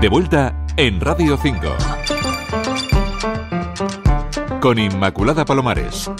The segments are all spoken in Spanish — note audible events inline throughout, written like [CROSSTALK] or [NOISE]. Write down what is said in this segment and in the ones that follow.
De vuelta en Radio 5. Con Inmaculada Palomares.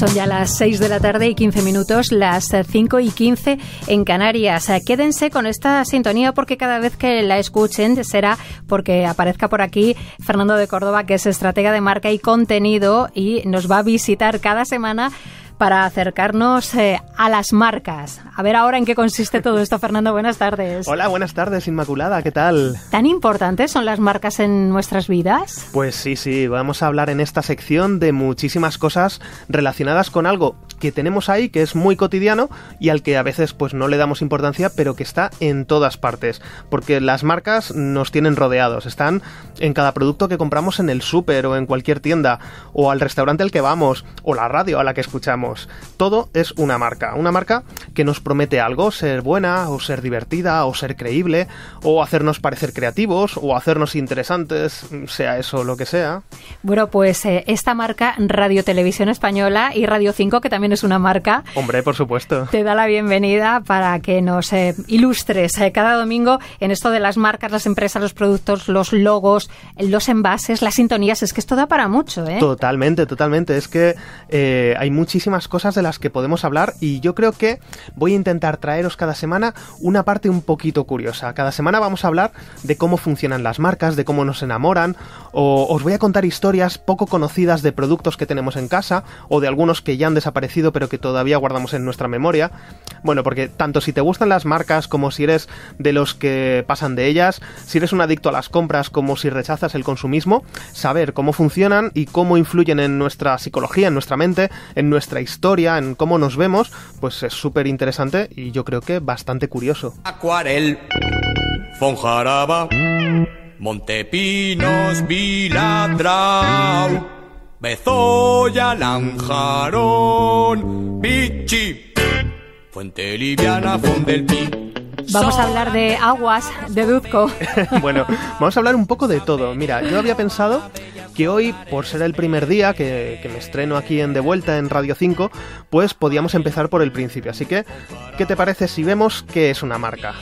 Son ya las 6 de la tarde y 15 minutos, las 5 y 15 en Canarias. Quédense con esta sintonía porque cada vez que la escuchen será porque aparezca por aquí Fernando de Córdoba, que es estratega de marca y contenido y nos va a visitar cada semana para acercarnos eh, a las marcas. A ver ahora en qué consiste todo esto, Fernando. Buenas tardes. Hola, buenas tardes, Inmaculada. ¿Qué tal? ¿Tan importantes son las marcas en nuestras vidas? Pues sí, sí. Vamos a hablar en esta sección de muchísimas cosas relacionadas con algo que tenemos ahí, que es muy cotidiano y al que a veces pues no le damos importancia, pero que está en todas partes. Porque las marcas nos tienen rodeados. Están en cada producto que compramos en el súper o en cualquier tienda, o al restaurante al que vamos, o la radio a la que escuchamos. Todo es una marca, una marca que nos promete algo, ser buena o ser divertida o ser creíble o hacernos parecer creativos o hacernos interesantes, sea eso lo que sea. Bueno, pues eh, esta marca Radio Televisión Española y Radio 5, que también es una marca. Hombre, por supuesto. Te da la bienvenida para que nos eh, ilustres eh, cada domingo en esto de las marcas, las empresas, los productos, los logos, los envases, las sintonías. Es que esto da para mucho, ¿eh? Totalmente, totalmente. Es que hay muchísimas cosas de las que podemos hablar y yo creo que voy a intentar traeros cada semana una parte un poquito curiosa. Cada semana vamos a hablar de cómo funcionan las marcas, de cómo nos enamoran, o os voy a contar historias poco conocidas de productos que tenemos en casa o de algunos que ya han desaparecido pero que todavía guardamos en nuestra memoria. Bueno, porque tanto si te gustan las marcas como si eres de los que pasan de ellas, si eres un adicto a las compras como si rechazas el consumismo, saber cómo funcionan y cómo influyen en nuestra psicología, en nuestra mente, en nuestra historia, en cómo nos vemos, pues es súper interesante y yo creo que bastante curioso. Acuarel, Fonjaraba, Montepinos, Viladrau, Bezoya, Lanjarón, Pichi, Fuente Liviana, Fondelpi. Vamos a hablar de aguas, de Duzco. [LAUGHS] bueno, vamos a hablar un poco de todo. Mira, yo había pensado que hoy, por ser el primer día que, que, me estreno aquí en De Vuelta en Radio 5, pues podíamos empezar por el principio. Así que, ¿qué te parece si vemos qué es una marca?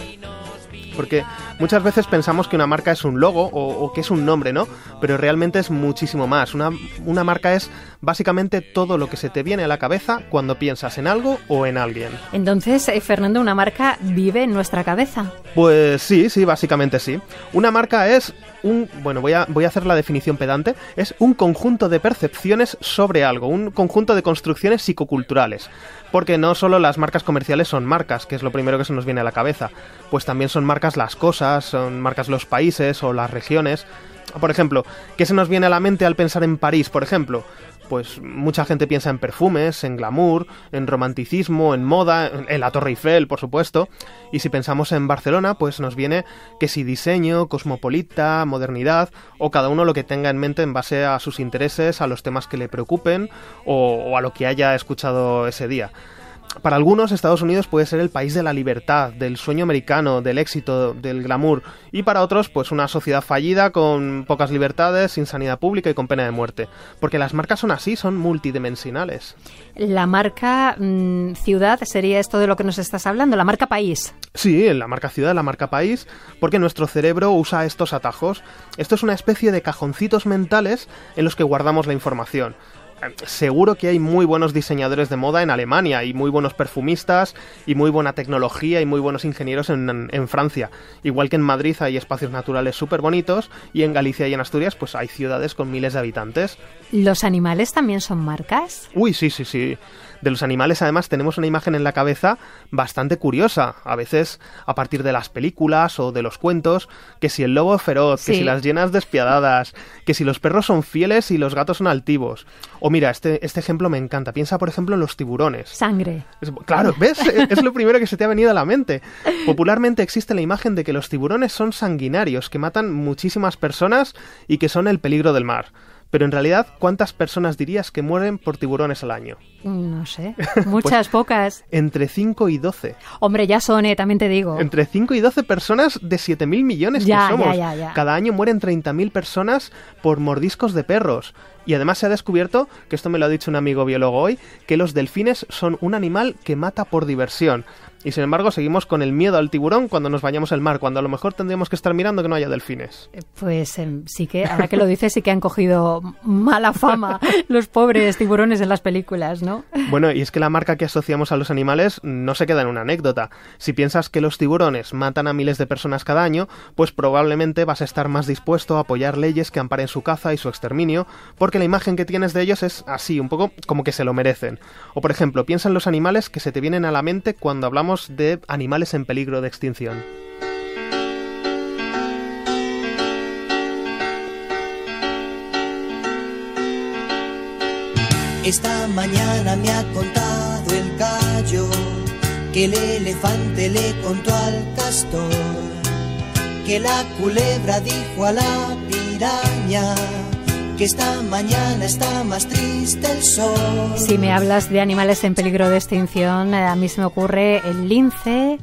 Porque muchas veces pensamos que una marca es un logo o, que es un nombre, ¿no? Pero realmente es muchísimo más. Una, una marca es básicamente todo lo que se te viene a la cabeza cuando piensas en algo o en alguien. Entonces, eh, Fernando, ¿una marca vive en nuestra cabeza? Pues sí, sí, básicamente sí. Una marca es un, bueno, voy a, voy a hacer la definición pedante, es un conjunto de percepciones sobre algo, un conjunto de construcciones psicoculturales. Porque no solo las marcas comerciales son marcas, que es lo primero que se nos viene a la cabeza, pues también son marcas las cosas, son marcas los países o las regiones. Por ejemplo, ¿qué se nos viene a la mente al pensar en París, por ejemplo? pues mucha gente piensa en perfumes, en glamour, en romanticismo, en moda, en la Torre Eiffel, por supuesto. Y si pensamos en Barcelona, pues nos viene que si diseño, cosmopolita, modernidad, o cada uno lo que tenga en mente en base a sus intereses, a los temas que le preocupen o, o a lo que haya escuchado ese día para algunos Estados Unidos puede ser el país de la libertad, del sueño americano, del éxito, del glamour, y para otros pues una sociedad fallida con pocas libertades, sin sanidad pública y con pena de muerte, porque las marcas son así, son multidimensionales. La marca mm, ciudad sería esto de lo que nos estás hablando, la marca país. Sí, la marca ciudad, la marca país, porque nuestro cerebro usa estos atajos. Esto es una especie de cajoncitos mentales en los que guardamos la información seguro que hay muy buenos diseñadores de moda en Alemania y muy buenos perfumistas y muy buena tecnología y muy buenos ingenieros en, en Francia. Igual que en Madrid hay espacios naturales súper bonitos y en Galicia y en Asturias pues hay ciudades con miles de habitantes. ¿Los animales también son marcas? Uy, sí, sí, sí de los animales además tenemos una imagen en la cabeza bastante curiosa, a veces a partir de las películas o de los cuentos, que si el lobo es feroz, que si las llenas despiadadas, que si los perros son fieles y los gatos son altivos. O mira, este, este ejemplo me encanta, piensa por ejemplo en los tiburones. Sangre. claro, ¿ves? [LAUGHS] es lo primero que se te ha venido a la mente. Popularmente existe la imagen de que los tiburones son sanguinarios, que matan muchísimas personas y que son el peligro del mar. Pero en realidad, ¿cuántas personas dirías que mueren por tiburones al año? No sé, [LAUGHS] muchas, pocas. Entre 5 y 12. Hombre, ya son, eh, también te digo. Entre 5 y 12 personas de 7.000 millones Ya, que somos. ya, ya, ya. Cada año mueren 30.000 personas por mordiscos de perros. Y además se ha descubierto, que esto me lo ha dicho un amigo biólogo hoy, que los delfines son un animal que mata por diversión. Y sin embargo seguimos con el miedo al tiburón cuando nos bañamos al mar, cuando a lo mejor tendríamos que estar mirando que no haya delfines. Eh, Pues em, sí que, ahora que lo dices, sí que han cogido mala fama [LAUGHS] los pobres tiburones en las películas, ¿no? [LAUGHS] Bueno, y es que la marca que asociamos a los animales no se queda en una anécdota. Si piensas que los tiburones matan a miles de personas cada año, pues probablemente vas a estar más dispuesto a apoyar leyes que amparen su caza y su exterminio, porque la imagen que tienes de ellos es así, un poco como que se lo merecen. O por ejemplo, piensa en los animales que se te vienen a la mente cuando hablamos de animales en peligro de extinción. Esta mañana me ha contado el gallo que el elefante le contó al castor que la culebra dijo a la piraña que esta mañana está más triste el sol. Si me hablas de animales en peligro de extinción, eh, a mí se me ocurre el lince,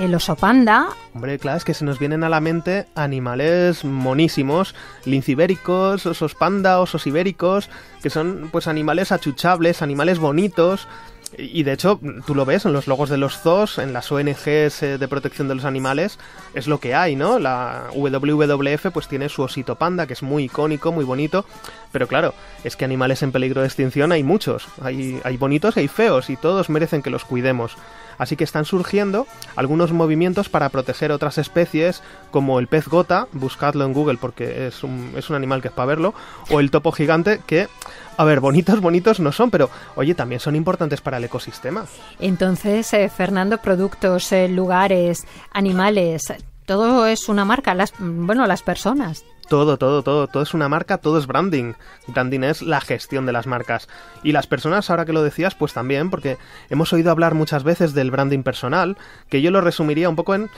el oso panda, Hombre, claro, es que se nos vienen a la mente animales monísimos, lincibéricos, osos panda, osos ibéricos, que son pues animales achuchables, animales bonitos. Y de hecho, tú lo ves en los logos de los zoos, en las ONGs eh, de protección de los animales, es lo que hay, ¿no? La WWF pues tiene su osito panda, que es muy icónico, muy bonito, pero claro, es que animales en peligro de extinción hay muchos, hay, hay bonitos y hay feos, y todos merecen que los cuidemos. Así que están surgiendo algunos movimientos para proteger otras especies, como el pez gota, buscadlo en Google porque es un, es un animal que es para verlo, o el topo gigante, que, a ver, bonitos, bonitos no son, pero oye, también son importantes para el ecosistema. Entonces, eh, Fernando, productos, eh, lugares, animales, todo es una marca, las, bueno, las personas. Todo, todo, todo, todo es una marca, todo es branding. Branding es la gestión de las marcas. Y las personas, ahora que lo decías, pues también, porque hemos oído hablar muchas veces del branding personal, que yo lo resumiría un poco en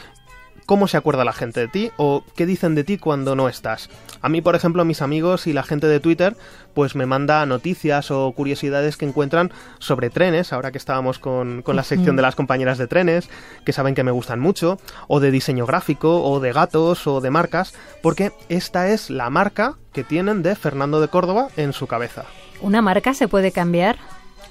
cómo se acuerda la gente de ti o qué dicen de ti cuando no estás. A mí, por ejemplo, mis amigos y la gente de Twitter, pues me manda noticias o curiosidades que encuentran sobre trenes, ahora que estábamos con, con la sección de las compañeras de trenes, que saben que me gustan mucho, o de diseño gráfico, o de gatos, o de marcas, porque esta es la marca que tienen de Fernando de Córdoba en su cabeza. ¿Una marca se puede cambiar?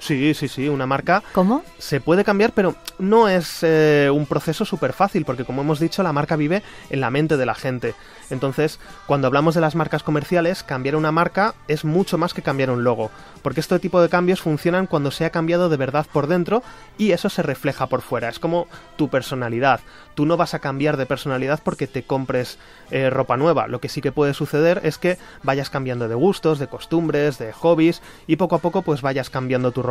Sí, sí, sí, una marca ¿Cómo? se puede cambiar, pero no es eh, un proceso súper fácil, porque como hemos dicho, la marca vive en la mente de la gente. Entonces, cuando hablamos de las marcas comerciales, cambiar una marca es mucho más que cambiar un logo, porque este tipo de cambios funcionan cuando se ha cambiado de verdad por dentro y eso se refleja por fuera. Es como tu personalidad. Tú no vas a cambiar de personalidad porque te compres eh, ropa nueva. Lo que sí que puede suceder es que vayas cambiando de gustos, de costumbres, de hobbies y poco a poco pues vayas cambiando tu ropa.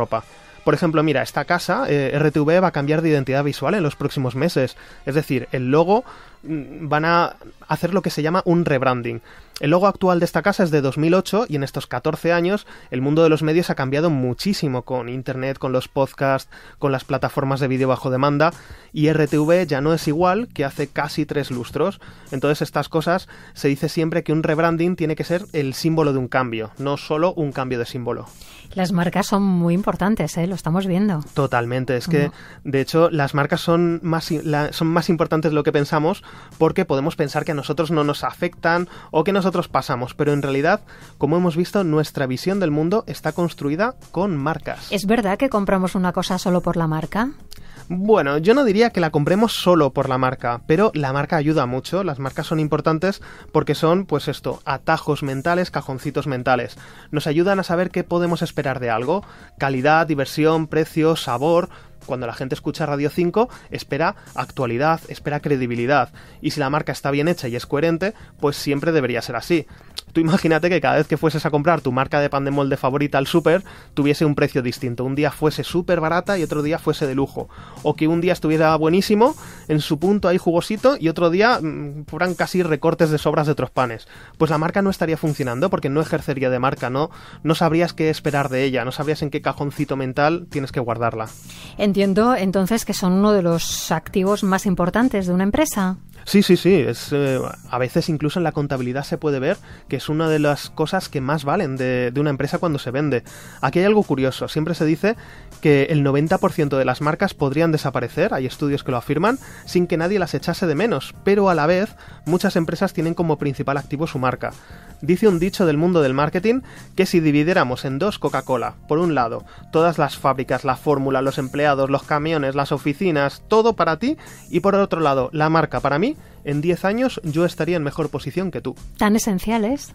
Por ejemplo, mira, esta casa, eh, RTV, va a cambiar de identidad visual en los próximos meses. Es decir, el logo van a hacer lo que se llama un rebranding. El logo actual de esta casa es de 2008 y en estos 14 años el mundo de los medios ha cambiado muchísimo con Internet, con los podcasts, con las plataformas de vídeo bajo demanda y RTV ya no es igual que hace casi tres lustros. Entonces estas cosas se dice siempre que un rebranding tiene que ser el símbolo de un cambio, no solo un cambio de símbolo. Las marcas son muy importantes, ¿eh? lo estamos viendo. Totalmente, es que de hecho las marcas son más, la- son más importantes de lo que pensamos porque podemos pensar que a nosotros no nos afectan o que nosotros pasamos, pero en realidad, como hemos visto, nuestra visión del mundo está construida con marcas. ¿Es verdad que compramos una cosa solo por la marca? Bueno, yo no diría que la compremos solo por la marca, pero la marca ayuda mucho, las marcas son importantes porque son, pues esto, atajos mentales, cajoncitos mentales. Nos ayudan a saber qué podemos esperar de algo, calidad, diversión, precio, sabor. Cuando la gente escucha Radio 5, espera actualidad, espera credibilidad. Y si la marca está bien hecha y es coherente, pues siempre debería ser así. Tú imagínate que cada vez que fueses a comprar tu marca de pan de molde favorita al súper, tuviese un precio distinto. Un día fuese súper barata y otro día fuese de lujo. O que un día estuviera buenísimo, en su punto ahí jugosito, y otro día mm, fueran casi recortes de sobras de otros panes. Pues la marca no estaría funcionando porque no ejercería de marca, ¿no? No sabrías qué esperar de ella, no sabrías en qué cajoncito mental tienes que guardarla. Entiendo entonces que son uno de los activos más importantes de una empresa. Sí, sí, sí. Es, eh, a veces incluso en la contabilidad se puede ver que es una de las cosas que más valen de, de una empresa cuando se vende. Aquí hay algo curioso. Siempre se dice que el 90% de las marcas podrían desaparecer, hay estudios que lo afirman, sin que nadie las echase de menos, pero a la vez muchas empresas tienen como principal activo su marca. Dice un dicho del mundo del marketing que si dividiéramos en dos Coca-Cola, por un lado, todas las fábricas, la fórmula, los empleados, los camiones, las oficinas, todo para ti, y por otro lado, la marca para mí, en 10 años yo estaría en mejor posición que tú. ¿Tan esenciales?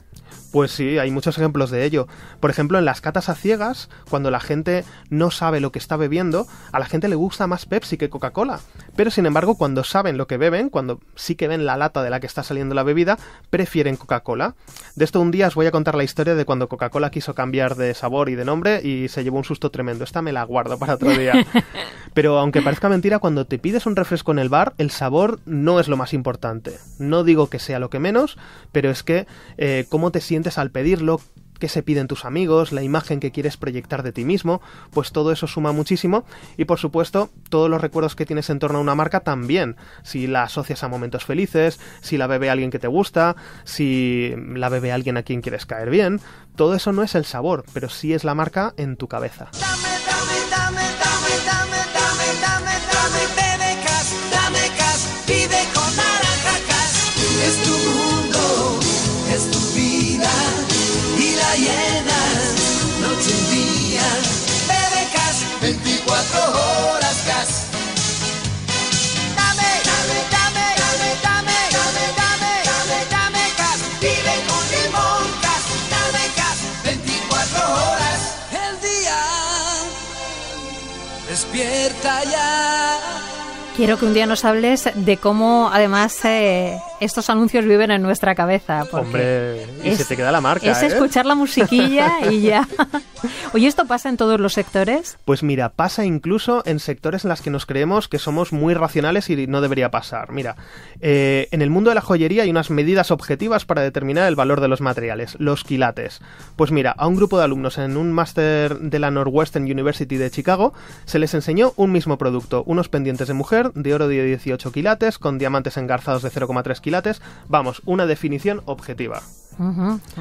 Pues sí, hay muchos ejemplos de ello. Por ejemplo, en las catas a ciegas, cuando la gente no sabe lo que está bebiendo, a la gente le gusta más Pepsi que Coca-Cola. Pero sin embargo, cuando saben lo que beben, cuando sí que ven la lata de la que está saliendo la bebida, prefieren Coca-Cola. De esto un día os voy a contar la historia de cuando Coca-Cola quiso cambiar de sabor y de nombre y se llevó un susto tremendo. Esta me la guardo para otro día. [LAUGHS] Pero aunque parezca mentira, cuando te pides un refresco en el bar, el sabor no es lo más importante. No digo que sea lo que menos, pero es que eh, cómo te sientes al pedirlo, qué se piden tus amigos, la imagen que quieres proyectar de ti mismo, pues todo eso suma muchísimo y por supuesto todos los recuerdos que tienes en torno a una marca también, si la asocias a momentos felices, si la bebe alguien que te gusta, si la bebe alguien a quien quieres caer bien, todo eso no es el sabor, pero sí es la marca en tu cabeza. Despierta ya. Quiero que un día nos hables de cómo, además, eh, estos anuncios viven en nuestra cabeza. Hombre, y se te queda la marca, Es ¿eh? escuchar la musiquilla y ya. [LAUGHS] Oye, ¿esto pasa en todos los sectores? Pues mira, pasa incluso en sectores en los que nos creemos que somos muy racionales y no debería pasar. Mira, eh, en el mundo de la joyería hay unas medidas objetivas para determinar el valor de los materiales, los quilates. Pues mira, a un grupo de alumnos en un máster de la Northwestern University de Chicago se les enseñó un mismo producto, unos pendientes de mujer de oro de 18 quilates con diamantes engarzados de 0,3 Vamos, una definición objetiva.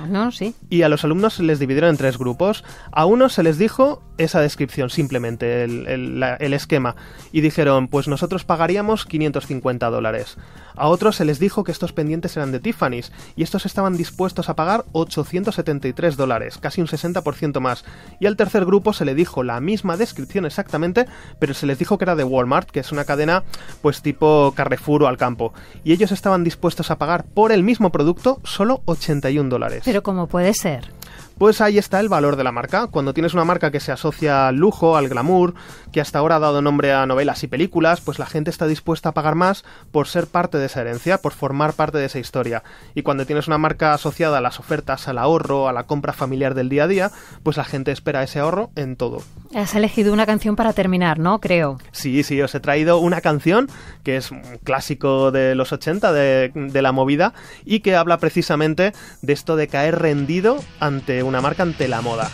No, sí. Y a los alumnos se les dividieron en tres grupos. A unos se les dijo esa descripción, simplemente el, el- el esquema. Y dijeron, pues nosotros pagaríamos 550 dólares. A otros se les dijo que estos pendientes eran de Tiffany's y estos estaban dispuestos a pagar 873 dólares, casi un 60% más. Y al tercer grupo se le dijo la misma descripción exactamente, pero se les dijo que era de Walmart, que es una cadena pues tipo Carrefour o Alcampo. Y ellos estaban dispuestos a pagar por el mismo producto solo 81 dólares. Pero ¿cómo puede ser? Pues ahí está el valor de la marca. Cuando tienes una marca que se asocia al lujo, al glamour, que hasta ahora ha dado nombre a novelas y películas, pues la gente está dispuesta a pagar más por ser parte de esa herencia, por formar parte de esa historia. Y cuando tienes una marca asociada a las ofertas, al ahorro, a la compra familiar del día a día, pues la gente espera ese ahorro en todo. Has elegido una canción para terminar, ¿no? Creo. Sí, sí, os he traído una canción que es un clásico de los 80 de, de la movida y que habla precisamente de esto de caer rendido ante una marca, ante la moda.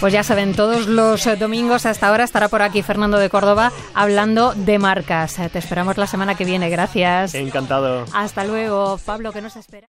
Pues ya saben, todos los domingos hasta ahora estará por aquí Fernando de Córdoba hablando de marcas. Te esperamos la semana que viene. Gracias. Encantado. Hasta luego. Pablo, ¿qué nos espera?